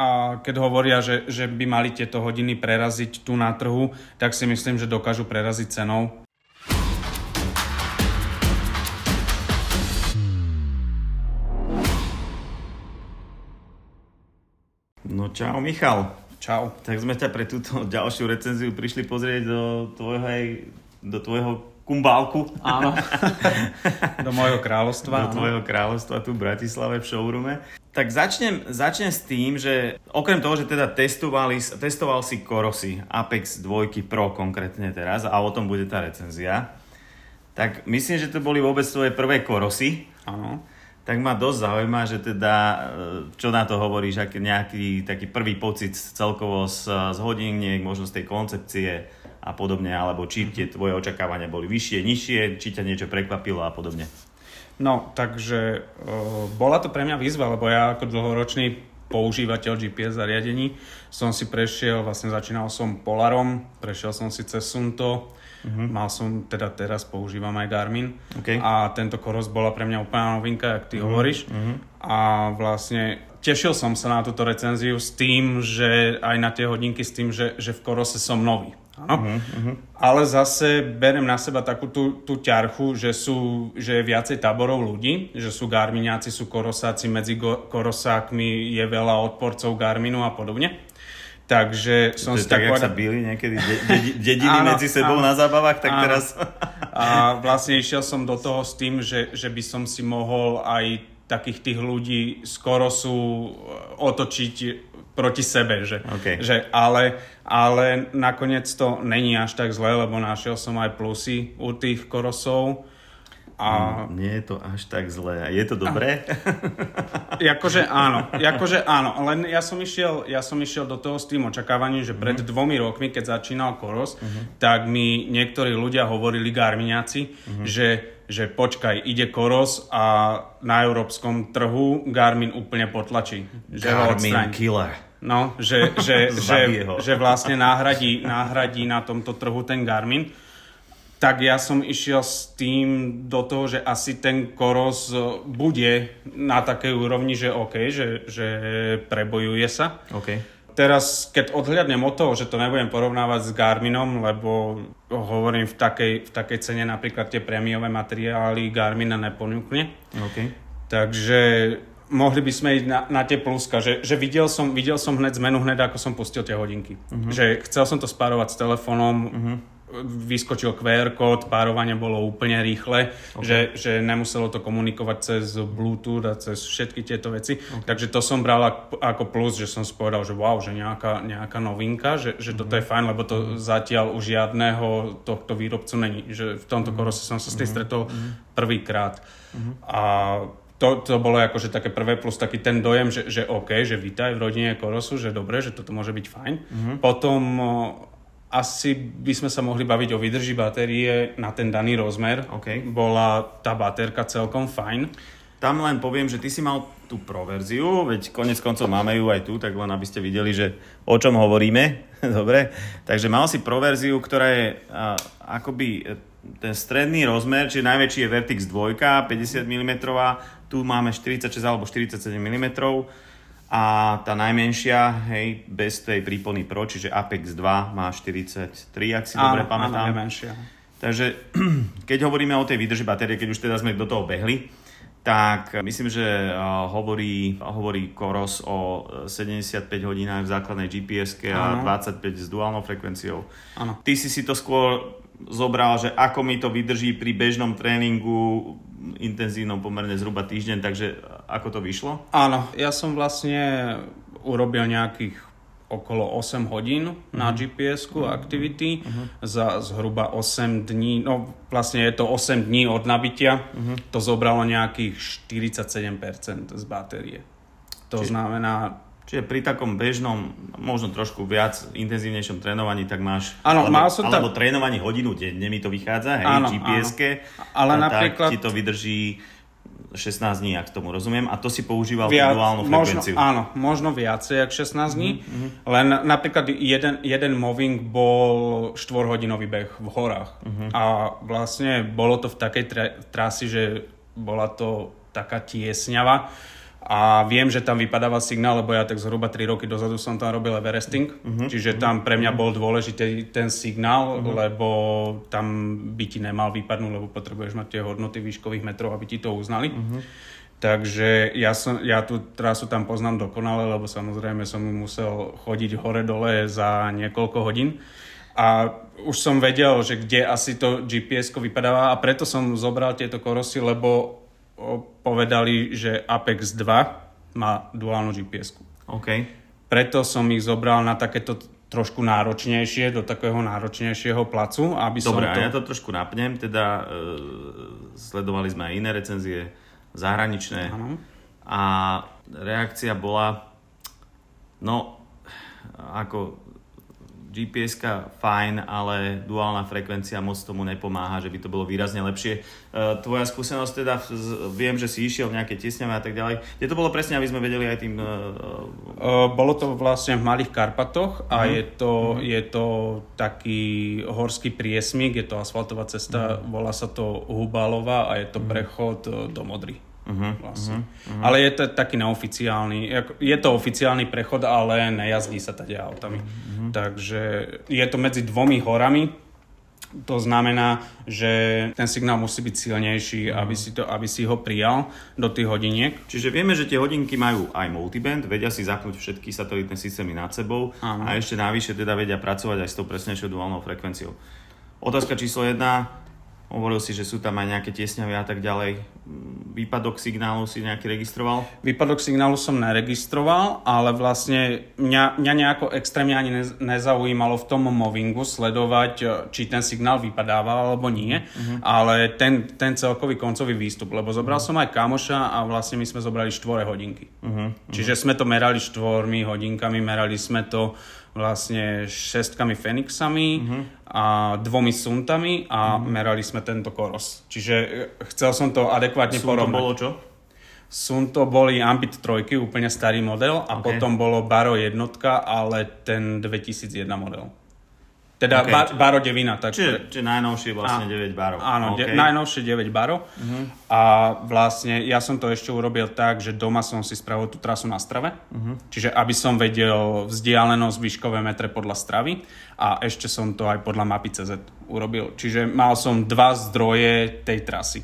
a keď hovoria, že, že by mali tieto hodiny preraziť tu na trhu, tak si myslím, že dokážu preraziť cenou. No čau Michal. Čau. Tak sme ťa pre túto ďalšiu recenziu prišli pozrieť do tvojho, do tvojho kumbálku. Áno. do môjho kráľovstva. Do áno. tvojho kráľovstva tu v Bratislave v showroome. Tak začnem, začnem s tým, že okrem toho, že teda testovali, testoval si Korosy Apex 2 Pro konkrétne teraz a o tom bude tá recenzia, tak myslím, že to boli vôbec tvoje prvé Korosy. Áno. Tak ma dosť zaujíma, že teda, e, čo na to hovoríš, aký nejaký taký prvý pocit celkovo z, z hodiniek, možno z tej koncepcie a podobne, alebo či tie tvoje očakávania boli vyššie, nižšie, či ťa niečo prekvapilo a podobne. No, takže bola to pre mňa výzva, lebo ja ako dlhoročný používateľ GPS zariadení som si prešiel, vlastne začínal som Polarom, prešiel som si cez Sunto, uh-huh. mal som, teda teraz používam aj Garmin okay. a tento Koros bola pre mňa úplná novinka, jak ty uh-huh. hovoríš uh-huh. a vlastne tešil som sa na túto recenziu s tým, že aj na tie hodinky s tým, že, že v Korose som nový. Uh-huh, uh-huh. Ale zase berem na seba takú tú, tú ťarchu, že, sú, že je viacej táborov ľudí, že sú Garminiaci, sú Korosáci, medzi go, Korosákmi je veľa odporcov Garminu a podobne. Takže som si tak, tak povedal... sa byli niekedy de, de, dediny áno, medzi sebou áno, na zábavách, tak áno. teraz... a vlastne išiel som do toho s tým, že, že by som si mohol aj takých tých ľudí skoro sú otočiť proti sebe, že, okay. že ale, ale nakoniec to není až tak zle, lebo našiel som aj plusy u tých korosov. A... Mm, nie je to až tak zlé. A je to dobré? jakože áno, jakože áno. Len ja som, išiel, ja som išiel do toho s tým očakávaním, že pred mm-hmm. dvomi rokmi, keď začínal Koros, mm-hmm. tak mi niektorí ľudia hovorili Garminiaci, mm-hmm. že že počkaj, ide Koros a na európskom trhu Garmin úplne potlačí. Že Garmin killer. No, že, že, že, že vlastne náhradí, náhradí na tomto trhu ten Garmin. Tak ja som išiel s tým do toho, že asi ten Koros bude na takej úrovni, že OK, že, že prebojuje sa. Okay. Teraz, keď odhľadnem od toho, že to nebudem porovnávať s Garminom, lebo hovorím v takej, v takej cene napríklad tie prémiové materiály Garmina neponúkne. Okay. Takže mohli by sme ísť na, na tie pluska, že, že videl, som, videl som hneď zmenu, hneď ako som pustil tie hodinky. Uh-huh. Že chcel som to spárovať s telefónom, uh-huh. Vyskočil QR kód, párovanie bolo úplne rýchle, okay. že, že nemuselo to komunikovať cez Bluetooth a cez všetky tieto veci. Okay. Takže to som bral ako plus, že som spovedal, že wow, že nejaká, nejaká novinka, že, že toto je fajn, lebo to zatiaľ u žiadného tohto výrobcu není. Že v tomto korose som sa s tým stretol uh-huh. prvýkrát. Uh-huh. A to, to bolo akože také prvé plus taký ten dojem, že, že OK, že vítaj v rodine Korosu, že dobre, že toto môže byť fajn. Mm-hmm. Potom asi by sme sa mohli baviť o vydrži batérie na ten daný rozmer. Okay. Bola tá baterka celkom fajn. Tam len poviem, že ty si mal tú pro verziu, veď konec koncov máme ju aj tu, tak len aby ste videli, že o čom hovoríme. Dobre, takže mal si pro verziu, ktorá je a, akoby ten stredný rozmer, čiže najväčší je Vertix 2, 50 mm, tu máme 46 alebo 47 mm a tá najmenšia, hej, bez tej prípony Pro, čiže Apex 2 má 43, ak si áno, dobre pamätám. Áno, menšia. Takže keď hovoríme o tej výdrži batérie, keď už teda sme do toho behli, tak myslím, že hovorí, hovorí Koros o 75 hodinách v základnej gps a 25 s duálnou frekvenciou. Áno. Ty si si to skôr zobral, že ako mi to vydrží pri bežnom tréningu intenzívnom pomerne zhruba týždeň, takže ako to vyšlo? Áno, ja som vlastne urobil nejakých okolo 8 hodín na mhm. GPS-ku uh-huh. Activity uh-huh. za zhruba 8 dní, no vlastne je to 8 dní od nabitia, uh-huh. to zobralo nejakých 47% z batérie. To Či... znamená Čiže pri takom bežnom, možno trošku viac intenzívnejšom trénovaní, tak máš... Áno, mal som tam... Alebo trénovaní hodinu denne mi to vychádza, hej, áno, GPS-ke. Ale napríklad... Tak ti to vydrží 16 dní, ak tomu rozumiem. A to si používal Viac, duálnu frekvenciu. Možno, áno, možno viacej ako 16 dní. Mm-hmm. Len napríklad jeden, jeden moving bol 4-hodinový beh v horách. Mm-hmm. A vlastne bolo to v takej tra- trasi, že bola to taká tiesňava a viem, že tam vypadáva signál, lebo ja tak zhruba 3 roky dozadu som tam robil Everesting, uh-huh. čiže tam pre mňa bol dôležitý ten signál, uh-huh. lebo tam by ti nemal vypadnúť, lebo potrebuješ mať tie hodnoty výškových metrov, aby ti to uznali. Uh-huh. Takže ja, som, ja tú trasu tam poznám dokonale, lebo samozrejme som musel chodiť hore-dole za niekoľko hodín. A už som vedel, že kde asi to gps vypadáva a preto som zobral tieto korosy, lebo povedali, že Apex 2 má duálnu gps OK. Preto som ich zobral na takéto trošku náročnejšie, do takého náročnejšieho placu. Aby Dobre, som to... a ja to trošku napnem, teda e, sledovali sme aj iné recenzie zahraničné ano. a reakcia bola no, ako gps fajn, ale duálna frekvencia moc tomu nepomáha, že by to bolo výrazne lepšie. E, tvoja skúsenosť teda, viem, že si išiel v nejaké tiesňave a tak ďalej. Kde to bolo presne, aby sme vedeli aj tým... Uh, bolo to vlastne v Malých Karpatoch a uh-huh. je, to, uh-huh. je to taký horský priesmik, je to asfaltová cesta, uh-huh. volá sa to Hubalova a je to prechod do Modry. Uh-huh, vlastne. uh-huh. Ale je to taký neoficiálny. Je to oficiálny prechod, ale nejazdí sa tady autami. Uh-huh. Takže je to medzi dvomi horami. To znamená, že ten signál musí byť silnejší, uh-huh. aby, si to, aby si ho prijal do tých hodiniek. Čiže vieme, že tie hodinky majú aj multiband, vedia si zapnúť všetky satelitné systémy nad sebou uh-huh. a ešte navyše teda vedia pracovať aj s tou presnejšou duálnou frekvenciou. Otázka číslo 1 Hovoril si, že sú tam aj nejaké tiesňavy a tak ďalej. Výpadok signálu si nejaký registroval? Výpadok signálu som neregistroval, ale vlastne mňa, mňa nejako extrémne ani nezaujímalo v tom movingu sledovať, e, či ten signál vypadával alebo nie, uh-huh. ale ten, ten celkový koncový výstup, lebo zobral uh-huh. som aj kamoša a vlastne my sme zobrali štvore hodinky. Uh-huh. Čiže sme to merali štvormi hodinkami, merali sme to vlastne šestkami Fenixami uh-huh. a dvomi Suntami a uh-huh. merali sme tento koros. Čiže e, chcel som to adekvátne Sun porovnať. bolo čo? Sunto boli Ambit 3, úplne starý model a okay. potom bolo Baro jednotka, ale ten 2001 model. Teda okay. bar, baro devina. Tak čiže, čiže najnovšie vlastne a, 9 barov. Áno, okay. de, najnovšie 9 barov. Uh-huh. A vlastne ja som to ešte urobil tak, že doma som si spravil tú trasu na strave. Uh-huh. Čiže aby som vedel vzdialenosť výškové metre podľa stravy a ešte som to aj podľa mapy CZ urobil. Čiže mal som dva zdroje tej trasy.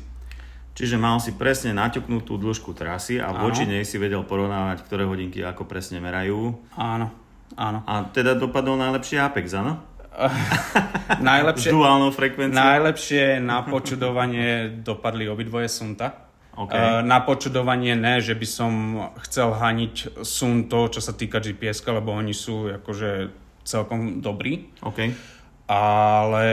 Čiže mal si presne naťuknutú dĺžku trasy a voči nej si vedel porovnávať, ktoré hodinky ako presne merajú. Áno, áno. A teda dopadol najlepší Apex, áno? najlepšie, S duálnou frekvenciou? Najlepšie na počudovanie dopadli obidvoje Sunta. Okay. Na počudovanie ne, že by som chcel haniť Sunto, čo sa týka GPS, lebo oni sú akože celkom dobrí. Okay. Ale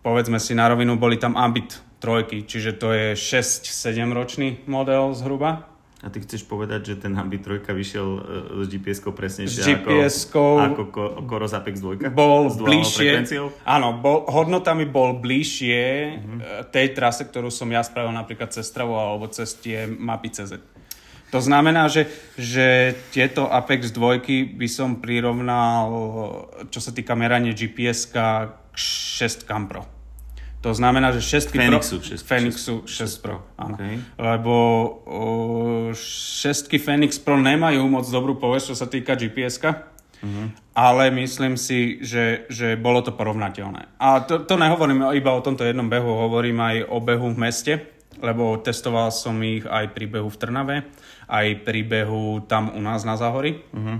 povedzme si na rovinu, boli tam Ambit trojky, čiže to je 6-7 ročný model zhruba. A ty chceš povedať, že ten Hambi 3 vyšiel e, s GPS-kou presnejšie gps ako, ako Coros Apex 2? Bol bližšie, áno, bol, hodnotami bol bližšie uh-huh. tej trase, ktorú som ja spravil napríklad cez Stravo alebo cez tie mapy CZ. To znamená, že, že tieto Apex 2 by som prirovnal, čo sa týka merania GPS-ka, k 6 Pro. To znamená, že 6 Fenixu, Pro... 6, Fenixu 6, 6 Pro, áno. Okay. Lebo uh, 6 Fenix Pro nemajú moc dobrú povesť, čo sa týka GPS-ka. Uh-huh. Ale myslím si, že, že bolo to porovnateľné. A to, to nehovorím iba o tomto jednom behu, hovorím aj o behu v meste, lebo testoval som ich aj pri behu v Trnave, aj pri behu tam u nás na Záhori. Uh-huh.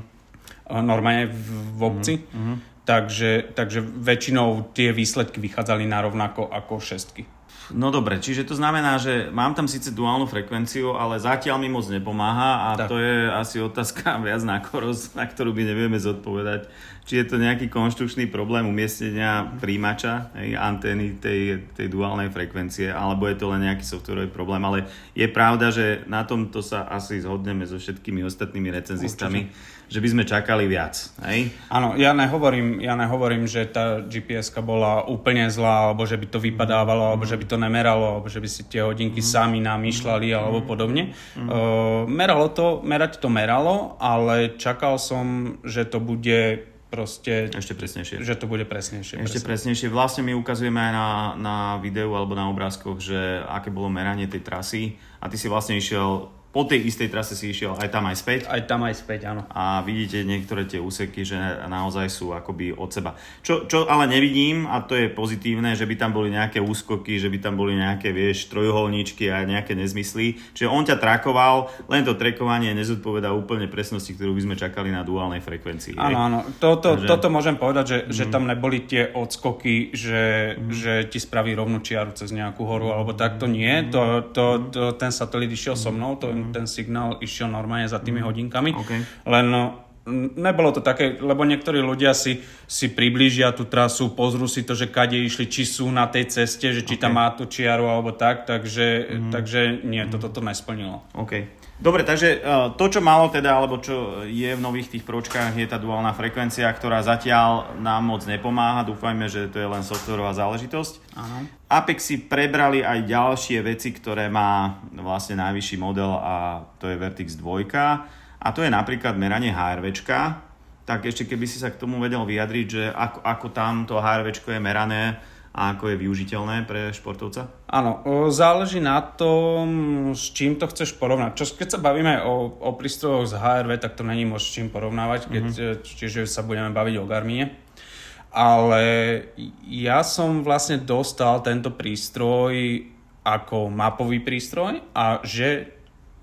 Normálne v, v obci. Uh-huh. Takže, takže väčšinou tie výsledky vychádzali na rovnako ako šestky. No dobre, čiže to znamená, že mám tam síce duálnu frekvenciu, ale zatiaľ mi moc nepomáha a tak. to je asi otázka viac na koros, na ktorú by nevieme zodpovedať. Či je to nejaký konštrukčný problém umiestnenia príjimača, hej, antény tej, tej duálnej frekvencie, alebo je to len nejaký softwarový problém, ale je pravda, že na tomto sa asi zhodneme so všetkými ostatnými recenzistami. Určite že by sme čakali viac. Hej? Áno, ja nehovorím, ja nehovorím, že tá gps bola úplne zlá, alebo že by to vypadávalo, alebo že by to nemeralo, alebo že by si tie hodinky mm. sami namýšľali, alebo podobne. Mm. Uh, meralo to, merať to meralo, ale čakal som, že to bude proste... Ešte presnejšie. Že to bude presnejšie. Ešte presne. presnejšie. Vlastne my ukazujeme aj na, na videu alebo na obrázkoch, že aké bolo meranie tej trasy a ty si vlastne išiel po tej istej trase si išiel aj tam aj späť. Aj tam aj späť, áno. A vidíte niektoré tie úseky, že naozaj sú akoby od seba. Čo, čo ale nevidím, a to je pozitívne, že by tam boli nejaké úskoky, že by tam boli nejaké, vieš, trojuholníčky a nejaké nezmysly. Čiže on ťa trakoval, len to trekovanie nezodpovedá úplne presnosti, ktorú by sme čakali na duálnej frekvencii. Áno, áno. Toto, Takže... toto môžem povedať, že, mm. že tam neboli tie odskoky, že, mm. že ti spraví rovnú čiaru cez nejakú horu, alebo tak to nie. To, to, to, ten satelit išiel so mnou, to ten signál išiel normálne za tými mm. hodinkami. Okay. Len no, nebolo to také, lebo niektorí ľudia si, si priblížia tú trasu, pozrú si to, že kade išli, či sú na tej ceste, že či okay. tam má tú čiaru alebo tak, takže, mm. takže nie, toto to nesplnilo. OK. Dobre, takže uh, to, čo malo teda, alebo čo je v nových tých pročkách, je tá duálna frekvencia, ktorá zatiaľ nám moc nepomáha. Dúfajme, že to je len softwarová záležitosť. Aha. Apexy prebrali aj ďalšie veci, ktoré má vlastne najvyšší model a to je Vertix 2. A to je napríklad meranie HRVčka. Tak ešte keby si sa k tomu vedel vyjadriť, že ako, ako tam to HRVčko je merané, a ako je využiteľné pre športovca? Áno, záleží na tom, s čím to chceš porovnať. Čo, keď sa bavíme o, o prístrojoch z HRV, tak to není moc s čím porovnávať, keď, mm-hmm. čiže sa budeme baviť o Garmine. Ale ja som vlastne dostal tento prístroj ako mapový prístroj a že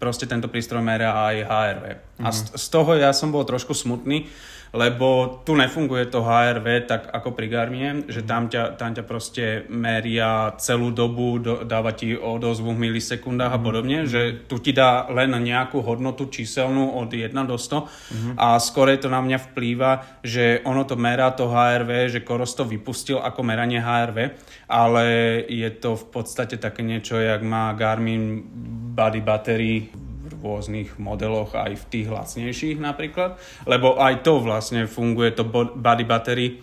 proste tento prístroj meria aj HRV. Mm-hmm. A z, z toho ja som bol trošku smutný, lebo tu nefunguje to HRV tak ako pri Garmine, že tam ťa, tam ťa proste meria celú dobu, do, dáva ti odozvu v milisekundách a mhm. podobne, že tu ti dá len nejakú hodnotu číselnú od 1 do 100 mm. a skôr to na mňa vplýva, že ono to merá to HRV, že Koros to vypustil ako meranie HRV, ale je to v podstate také niečo, jak má Garmin Body Battery rôznych modeloch, aj v tých lacnejších napríklad, lebo aj to vlastne funguje, to body battery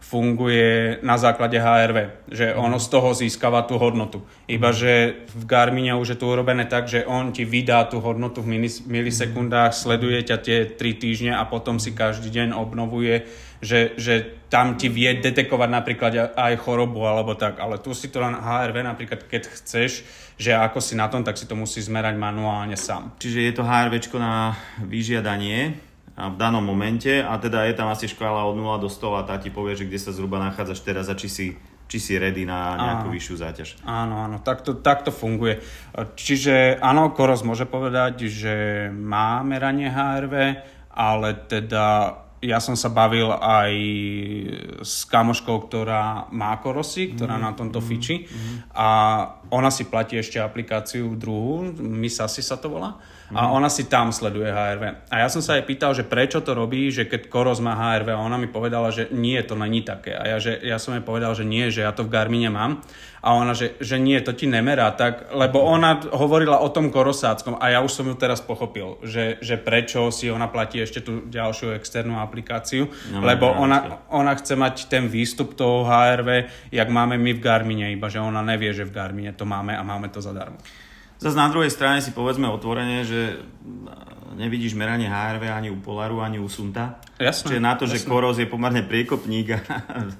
funguje na základe HRV, že ono z toho získava tú hodnotu. Iba, že v Garmine už je to urobené tak, že on ti vydá tú hodnotu v milisekundách, sleduje ťa tie 3 týždne a potom si každý deň obnovuje že, že tam ti vie detekovať napríklad aj chorobu alebo tak, ale tu si to len HRV napríklad, keď chceš, že ako si na tom, tak si to musí zmerať manuálne sám. Čiže je to HRV na vyžiadanie v danom momente a teda je tam asi škála od 0 do 100 a tá ti povie, že kde sa zhruba nachádzaš teraz a či si či si ready na nejakú áno. vyššiu záťaž. Áno, áno, takto, takto funguje. Čiže áno, Koros môže povedať, že má meranie HRV, ale teda ja som sa bavil aj s kamoškou, ktorá má korosy, ktorá mm, na tomto mm, fiči mm. a ona si platí ešte aplikáciu druhú, Misasi sa to volá a mhm. ona si tam sleduje HRV. A ja som sa jej pýtal, že prečo to robí, že keď Koros má HRV a ona mi povedala, že nie, to není také. A ja, že, ja som jej povedal, že nie, že ja to v Garmine mám. A ona, že, že nie, to ti nemerá tak, lebo ona hovorila o tom korosáckom a ja už som ju teraz pochopil, že, že prečo si ona platí ešte tú ďalšiu externú aplikáciu, no, lebo no, ona, ona chce mať ten výstup toho HRV, jak máme my v Garmine, iba že ona nevie, že v Garmine to máme a máme to zadarmo. Zase na druhej strane si povedzme otvorene, že nevidíš meranie HRV ani u Polaru, ani u Sunta. Jasné. Čiže na to, jasné. že Koros je pomerne priekopník a,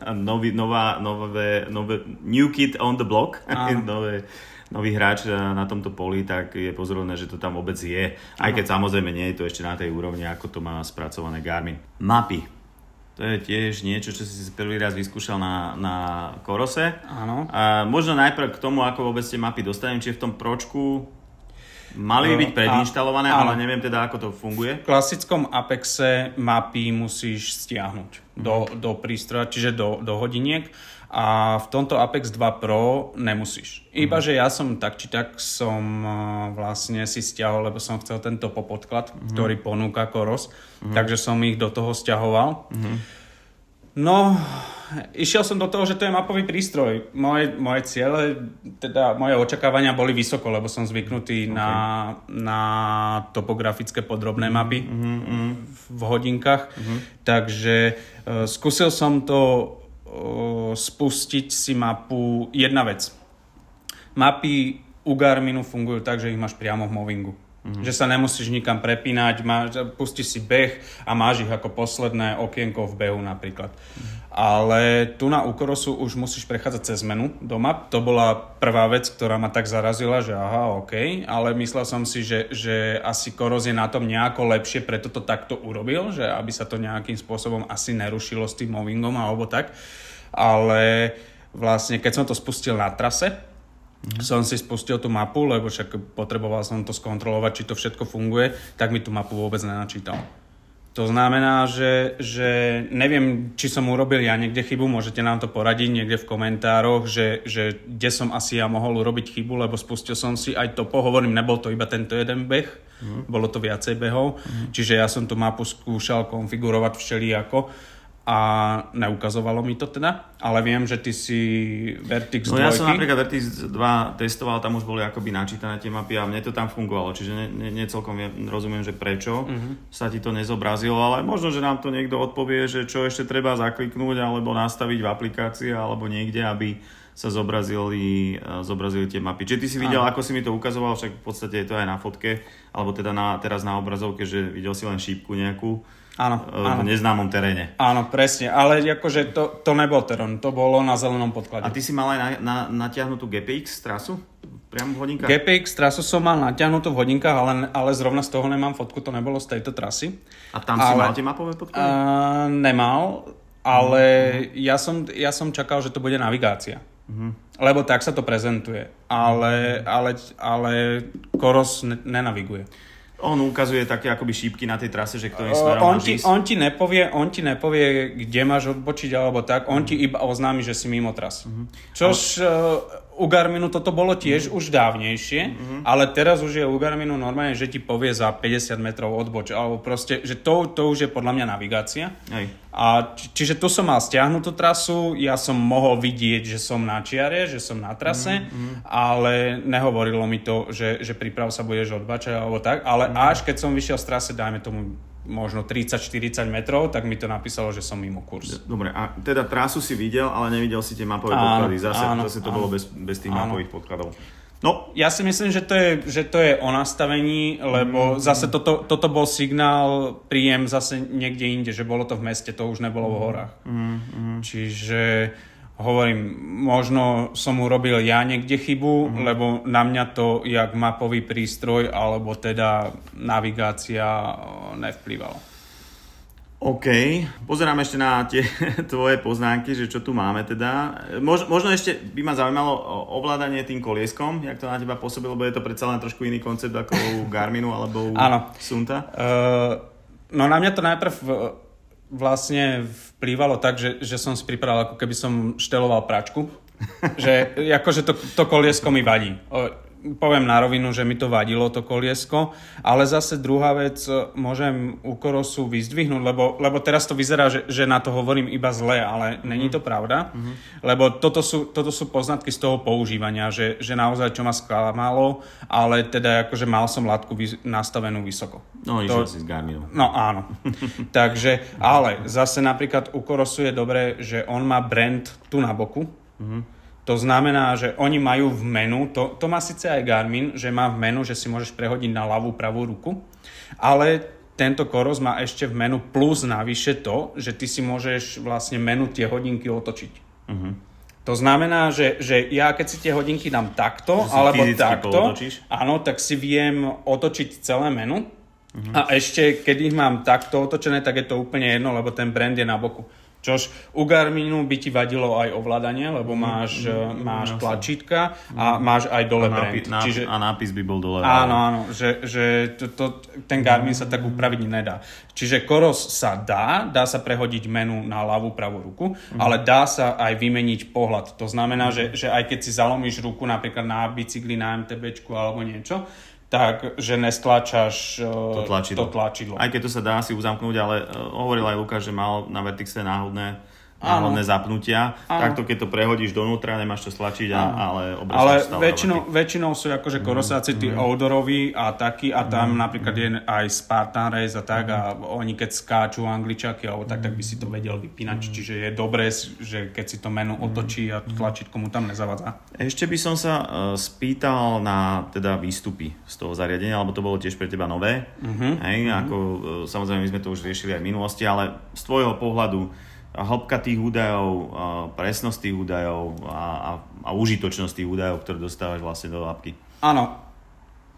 a nový, nová, nové, nové, new kid on the block, nové, nový hráč na tomto poli, tak je pozorovné, že to tam vôbec je. Aj keď samozrejme nie je to ešte na tej úrovni, ako to má spracované Garmin. Mapy. To je tiež niečo, čo si si prvý raz vyskúšal na, na Korose. Áno. A možno najprv k tomu, ako vôbec tie mapy dostanem, či v tom pročku mali by byť predinštalované, a, ale neviem teda, ako to funguje. V klasickom Apexe mapy musíš stiahnuť do, do prístroja, čiže do, do hodiniek a v tomto Apex 2 Pro nemusíš. Iba, mm. že ja som tak či tak som vlastne si stiahol, lebo som chcel tento popodklad, mm. ktorý ponúka Koros, mm. takže som ich do toho stiahoval. Mm. No, išiel som do toho, že to je mapový prístroj. Moje, moje ciele, teda moje očakávania boli vysoko, lebo som zvyknutý okay. na, na topografické podrobné mapy mm-hmm. v hodinkách. Mm-hmm. Takže uh, skúsil som to spustiť si mapu. Jedna vec. Mapy u Garminu fungujú tak, že ich máš priamo v Movingu. Mm-hmm. Že sa nemusíš nikam prepínať, má, pustíš si beh a máš ich ako posledné okienko v behu napríklad. Mm-hmm. Ale tu na Ukorosu už musíš prechádzať cez menu doma. To bola prvá vec, ktorá ma tak zarazila, že aha, OK. Ale myslel som si, že, že asi Koros je na tom nejako lepšie, preto to takto urobil, že aby sa to nejakým spôsobom asi nerušilo s tým movingom alebo tak. Ale vlastne keď som to spustil na trase, Mm-hmm. Som si spustil tú mapu, lebo však potreboval som to skontrolovať, či to všetko funguje, tak mi tú mapu vôbec nenačítal. To znamená, že, že neviem, či som urobil ja niekde chybu, môžete nám to poradiť niekde v komentároch, že, že kde som asi ja mohol urobiť chybu, lebo spustil som si aj to, pohovorím, nebol to iba tento jeden beh, mm. bolo to viacej behov, mm. čiže ja som tú mapu skúšal konfigurovať všelijako a neukazovalo mi to teda, ale viem, že ty si Vertix 2. No ja som napríklad Vertix 2 testoval, tam už boli akoby načítané tie mapy a mne to tam fungovalo, čiže ne, ne, ne celkom rozumiem, že prečo uh-huh. sa ti to nezobrazilo, ale možno, že nám to niekto odpovie, že čo ešte treba zakliknúť alebo nastaviť v aplikácii alebo niekde, aby sa zobrazili, e, zobrazili tie mapy. Čiže ty si videl, Aha. ako si mi to ukazoval, však v podstate je to aj na fotke, alebo teda na, teraz na obrazovke, že videl si len šípku nejakú Áno, áno. v neznámom teréne. Áno, presne, ale akože to, to nebol terén, to bolo na zelenom podklade. A ty si mal aj na, na, natiahnutú GPX trasu? Priamo v hodinkách? GPX trasu som mal natiahnutú v hodinkách, ale, ale zrovna z toho nemám fotku, to nebolo z tejto trasy. A tam ale, si mal tie mapové podklady? Uh, nemal, ale uh-huh. ja, som, ja som čakal, že to bude navigácia. Uh-huh. Lebo tak sa to prezentuje. Ale, ale, ale Koros ne, nenaviguje. On ukazuje také akoby šípky na tej trase, že ktorým smerom on ti, on ti, nepovie, on ti nepovie, kde máš odbočiť alebo tak, on ti iba oznámi, že si mimo tras. Uh-huh. Čož ale u Garminu toto bolo tiež mm. už dávnejšie, mm-hmm. ale teraz už je u Garminu normálne, že ti povie za 50 metrov odboč, alebo proste, že to, to už je podľa mňa navigácia. Hej. A či, čiže tu som mal stiahnutú trasu, ja som mohol vidieť, že som na čiare, že som na trase, mm-hmm. ale nehovorilo mi to, že, že príprav sa budeš odbačať alebo tak, ale mm-hmm. až keď som vyšiel z trase, dajme tomu možno 30-40 metrov, tak mi to napísalo, že som mimo kurz. Dobre, a teda trasu si videl, ale nevidel si tie mapové áno, podklady. Zase, áno, zase to áno, bolo bez, bez tých áno. mapových podkladov. No, ja si myslím, že to je, že to je o nastavení, lebo mm. zase toto, toto bol signál príjem zase niekde inde, že bolo to v meste, to už nebolo v horách. Mm, mm. Čiže hovorím, možno som urobil ja niekde chybu, mm-hmm. lebo na mňa to, jak mapový prístroj alebo teda navigácia nevplyvalo. OK, pozerám ešte na tie tvoje poznámky, že čo tu máme teda. Mož, možno ešte by ma zaujímalo ovládanie tým kolieskom, jak to na teba pôsobilo, lebo je to predsa len trošku iný koncept ako u Garminu alebo u Áno. Sunta. Uh, no na mňa to najprv vlastne vplývalo tak, že, že som si pripravil, ako keby som šteloval pračku. že akože to, to koliesko mi vadí. Poviem na rovinu, že mi to vadilo, to koliesko, ale zase druhá vec, môžem u Korosu vyzdvihnúť, lebo, lebo teraz to vyzerá, že, že na to hovorím iba zle, ale není to pravda, mm-hmm. lebo toto sú, toto sú poznatky z toho používania, že, že naozaj čo ma sklamalo, ale teda akože mal som látku vys- nastavenú vysoko. No, to, si s Garminom. No áno. Takže, ale zase napríklad u Korosu je dobré, že on má brand tu na boku, mm-hmm to znamená, že oni majú v menu, to, to má síce aj Garmin, že má v menu, že si môžeš prehodiť na ľavú, pravú ruku, ale tento Koros má ešte v menu plus navyše to, že ty si môžeš vlastne menu tie hodinky otočiť. Uh-huh. To znamená, že, že ja keď si tie hodinky dám takto, alebo takto, áno, tak si viem otočiť celé menu. Uh-huh. A ešte, keď ich mám takto otočené, tak je to úplne jedno, lebo ten brand je na boku. Čož u Garminu by ti vadilo aj ovládanie, lebo mm, máš, mm, máš tlačítka a mm. máš aj dole a nápis, brand. Čiže, a nápis by bol dole. Áno, áno, že, že to, to, ten Garmin sa tak upraviť nedá. Čiže Koros sa dá, dá sa prehodiť menu na ľavú pravú ruku, mm. ale dá sa aj vymeniť pohľad. To znamená, že, že aj keď si zalomíš ruku napríklad na bicykli, na MTBčku alebo niečo, tak, že nestlačaš uh, to, tlačidlo. to tlačidlo. Aj keď to sa dá si uzamknúť, ale uh, hovoril aj Lukáš, že mal na Vertixe náhodné náhodné zapnutia. Áno. Takto keď to prehodíš donútra, nemáš čo stlačiť, a, ale Ale väčšinou, väčšinou sú akože mhm. korosáci tí mm. outdooroví a takí a tam mm. napríklad je aj Spartan Race a tak a oni keď skáču angličaky alebo tak, tak by si to vedel vypínať. Mm. Čiže je dobré, že keď si to menu otočí a tlačítko mu tam nezavadza. Ešte by som sa uh, spýtal na teda výstupy z toho zariadenia, alebo to bolo tiež pre teba nové. Mm-hmm. Hej, mm-hmm. ako, uh, samozrejme my sme to už riešili aj v minulosti, ale z tvojho pohľadu hĺbka tých údajov, presnosť tých údajov a, a, a užitočnosť tých údajov, ktoré dostávaš vlastne do apky. Áno,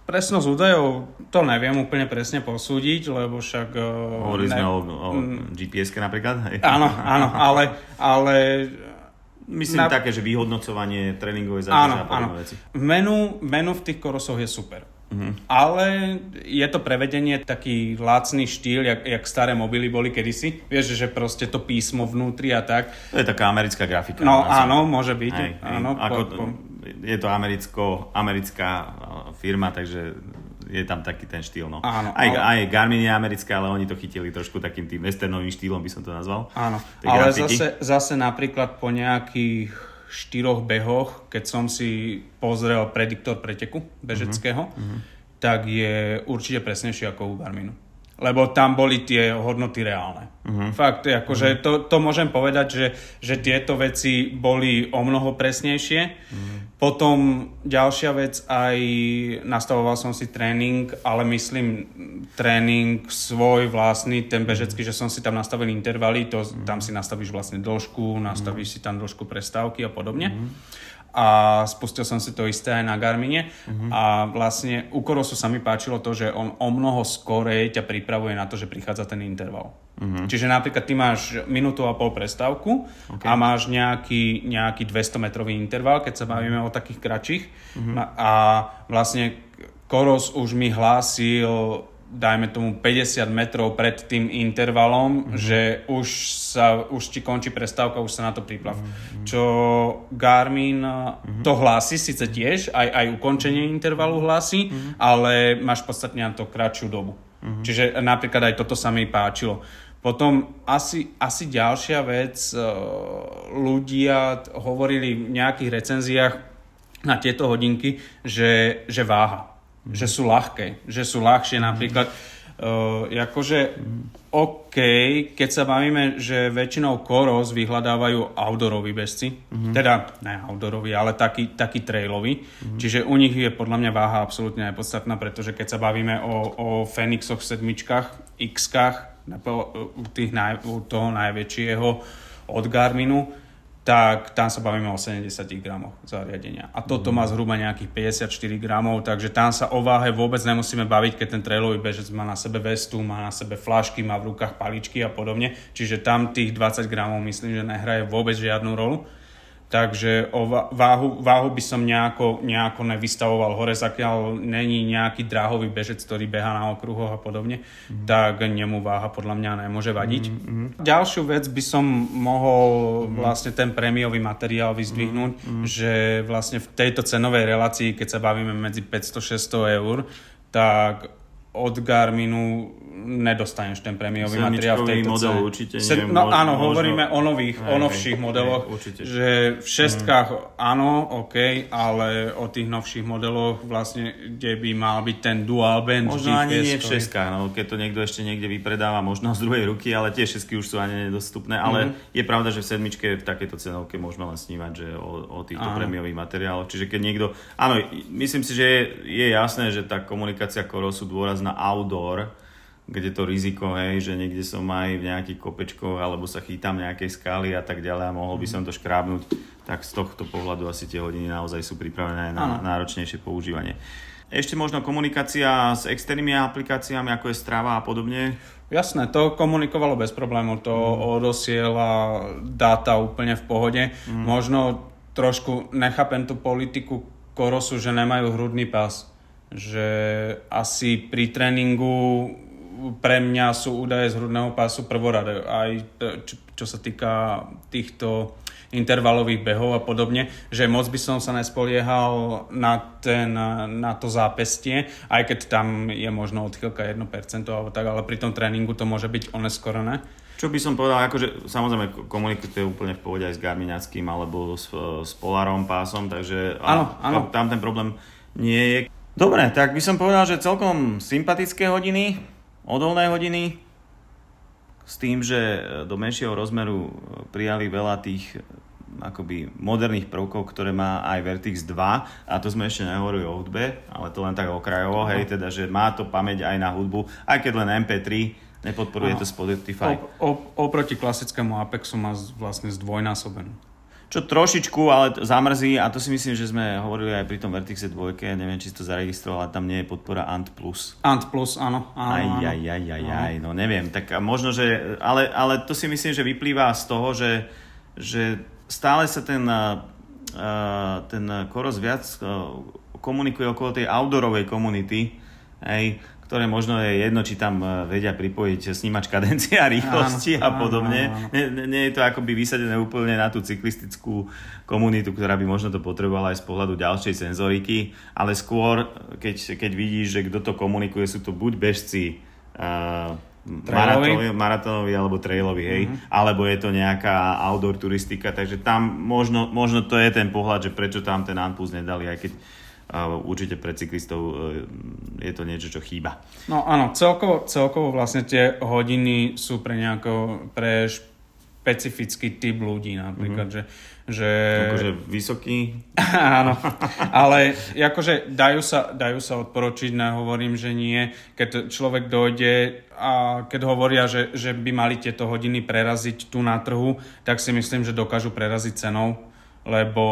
presnosť údajov to neviem úplne presne posúdiť, lebo však... Hovorili ne... sme o, o GPS-ke napríklad? Áno, áno, ale, ale Myslím na... také, že vyhodnocovanie tréningovej záťaže a podobné veci. Menu, menu v tých korosoch je super. Uh-huh. Ale je to prevedenie taký lácný štýl, jak, jak staré mobily boli kedysi. Vieš, že proste to písmo vnútri a tak. To je taká americká grafika. No áno, môže byť. Hej, áno, Ako, po, po... Je to americko, americká firma, takže je tam taký ten štýl. No. Áno, aj, ale... aj Garmin je americká, ale oni to chytili trošku takým tým westernovým štýlom, by som to nazval. Áno, ale zase, zase napríklad po nejakých štyroch behoch, keď som si pozrel prediktor preteku bežeckého, uh-huh. tak je určite presnejší ako u Garminu. Lebo tam boli tie hodnoty reálne. Uh-huh. Fakt, akože uh-huh. to, to môžem povedať, že, že tieto veci boli o mnoho presnejšie. Uh-huh. Potom ďalšia vec, aj nastavoval som si tréning, ale myslím tréning svoj vlastný, ten bežecký, že som si tam nastavil intervaly, to, mm. tam si nastavíš vlastne dĺžku, nastavíš mm. si tam dĺžku prestávky a podobne. Mm. A spustil som si to isté aj na Garmine mm-hmm. a vlastne u Korosu sa mi páčilo to, že on o mnoho skorej ťa pripravuje na to, že prichádza ten interval. Uh-huh. Čiže napríklad ty máš minútu a pol prestávku okay. a máš nejaký, nejaký 200 metrový interval, keď sa bavíme o takých kratších. Uh-huh. A vlastne Koros už mi hlásil dajme tomu 50 metrov pred tým intervalom, mm-hmm. že už sa, už ti končí prestávka, už sa na to priplav. Mm-hmm. Čo Garmin mm-hmm. to hlási síce tiež, aj, aj ukončenie intervalu hlási, mm-hmm. ale máš podstatne na to kratšiu dobu. Mm-hmm. Čiže napríklad aj toto sa mi páčilo. Potom asi, asi ďalšia vec, e, ľudia hovorili v nejakých recenziách na tieto hodinky, že, že váha. Mm. Že sú ľahké. Že sú ľahšie napríklad. Uh, akože OK, keď sa bavíme, že väčšinou koros vyhľadávajú outdooroví bezci, mm-hmm. teda ne outdooroví, ale taký, taký trailový, mm-hmm. čiže u nich je podľa mňa váha absolútne nepodstatná, pretože keď sa bavíme o, o Fenixoch sedmičkách, X-kách, u, tých naj, u toho najväčšieho od Garminu, tak tam sa bavíme o 70 gramoch zariadenia. A toto mm. má zhruba nejakých 54 gramov, takže tam sa o váhe vôbec nemusíme baviť, keď ten trailový bežec má na sebe vestu, má na sebe flašky, má v rukách paličky a podobne. Čiže tam tých 20 gramov myslím, že nehraje vôbec žiadnu rolu takže o váhu, váhu by som nejako, nejako nevystavoval hore, zakiaľ není nejaký dráhový bežec, ktorý beha na okruhoch a podobne, mm. tak nemu váha podľa mňa nemôže vadiť. Mm-hmm. Ďalšiu vec by som mohol mm. vlastne ten prémiový materiál vyzdvihnúť, mm. že vlastne v tejto cenovej relácii, keď sa bavíme medzi 500-600 eur, tak od Garminu nedostaneš ten prémiový materiál v tejto model cene. určite nie. Se, no možno, áno, hovoríme o nových, hej, o novších hej, modeloch, hej, že v šestkách mm. áno, OK, ale o tých novších modeloch vlastne, kde by mal byť ten dual band Možno ani nie v šestkách, no, keď to niekto ešte niekde vypredáva, možno z druhej ruky, ale tie šestky už sú ani nedostupné, ale mm. je pravda, že v sedmičke v takejto cenovke môžeme len snívať, že o, o týchto áno. prémiových materiáloch, čiže keď niekto, áno, myslím si, že je, je jasné, že tá komunikácia Korosu dôraz na outdoor, kde to riziko, hej, že niekde som aj v nejakých kopečkoch alebo sa chytám nejakej skály a tak ďalej a mohol by som to škrábnuť, tak z tohto pohľadu asi tie hodiny naozaj sú pripravené na náročnejšie používanie. Ešte možno komunikácia s externými aplikáciami, ako je Strava a podobne? Jasné, to komunikovalo bez problémov, to mm. odosiela dáta úplne v pohode. Mm. Možno trošku nechápem tú politiku Korosu, že nemajú hrudný pás. Že asi pri tréningu pre mňa sú údaje z hrudného pásu prvoradé. Aj čo, čo sa týka týchto intervalových behov a podobne, že moc by som sa nespoliehal na, ten, na to zápestie, aj keď tam je možno odchylka 1% alebo tak, ale pri tom tréningu to môže byť oneskorené. Čo by som povedal, akože samozrejme komunikujete úplne v pohode aj s Garminackým alebo s, s Polarom pásom, takže áno, áno. tam ten problém nie je. Dobre, tak by som povedal, že celkom sympatické hodiny, odolné hodiny, s tým, že do menšieho rozmeru prijali veľa tých akoby moderných prvkov, ktoré má aj Vertix 2 a to sme ešte nehovorili o hudbe, ale to len tak okrajovo, hej, teda, že má to pamäť aj na hudbu, aj keď len MP3, Nepodporuje to Spotify. O, o, oproti klasickému Apexu má vlastne zdvojnásobenú. Čo trošičku, ale zamrzí, a to si myslím, že sme hovorili aj pri tom Vertixe 2, neviem, či si to zaregistroval, tam nie je podpora Ant+. Plus. Ant+, Plus, áno. áno aj, aj, aj, aj, aj, no neviem, tak možno, že, ale, ale to si myslím, že vyplýva z toho, že, že stále sa ten, ten koros viac komunikuje okolo tej outdoorovej komunity, hej, ktoré možno je jedno, či tam e, vedia pripojiť snímač kadencie a rýchlosti áno, a podobne. Áno, áno. Nie, nie je to akoby vysadené úplne na tú cyklistickú komunitu, ktorá by možno to potrebovala aj z pohľadu ďalšej senzoriky, ale skôr, keď, keď vidíš, že kto to komunikuje, sú to buď bežci uh, maratónovi alebo trailovi, hej, mm-hmm. alebo je to nejaká outdoor turistika, takže tam možno, možno to je ten pohľad, že prečo tam ten Anpus nedali, aj keď a určite pre cyklistov e, je to niečo, čo chýba. No áno, celkovo, celkovo vlastne tie hodiny sú pre nejako, pre špecifický typ ľudí napríklad, mm-hmm. že, že... Akože vysoký? áno, ale akože dajú sa, dajú sa odporočiť, nehovorím, že nie. Keď človek dojde a keď hovoria, že, že by mali tieto hodiny preraziť tu na trhu, tak si myslím, že dokážu preraziť cenou lebo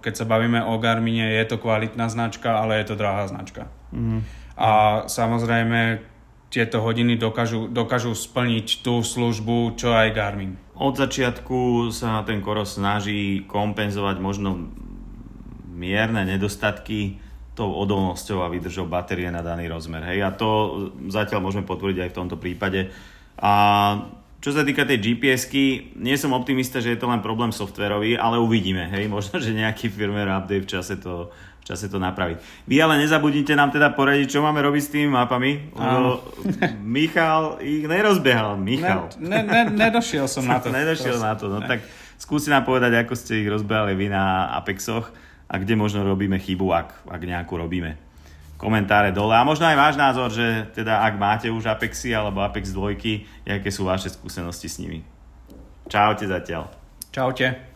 keď sa bavíme o Garmine, je to kvalitná značka, ale je to drahá značka. Mm. A samozrejme tieto hodiny dokážu, dokážu splniť tú službu, čo aj Garmin. Od začiatku sa ten Koros snaží kompenzovať možno mierne nedostatky tou odolnosťou a vydržou batérie na daný rozmer. Hej, a to zatiaľ môžeme potvrdiť aj v tomto prípade. A čo sa týka tej GPS-ky, nie som optimista, že je to len problém softverový, ale uvidíme. Hej, možno, že nejaký firmware update v čase to, v čase to napraví. Vy ale nezabudnite nám teda poradiť, čo máme robiť s tými mapami. Lebo Michal ich nerozbehal. Michal. Ne, ne, ne, nedošiel som na to. nedošiel na to. No ne. tak skúsi nám povedať, ako ste ich rozbehali vy na Apexoch a kde možno robíme chybu, ak, ak nejakú robíme komentáre dole. A možno aj váš názor, že teda ak máte už Apexy alebo Apex 2, aké sú vaše skúsenosti s nimi. Čaute zatiaľ. Čaute.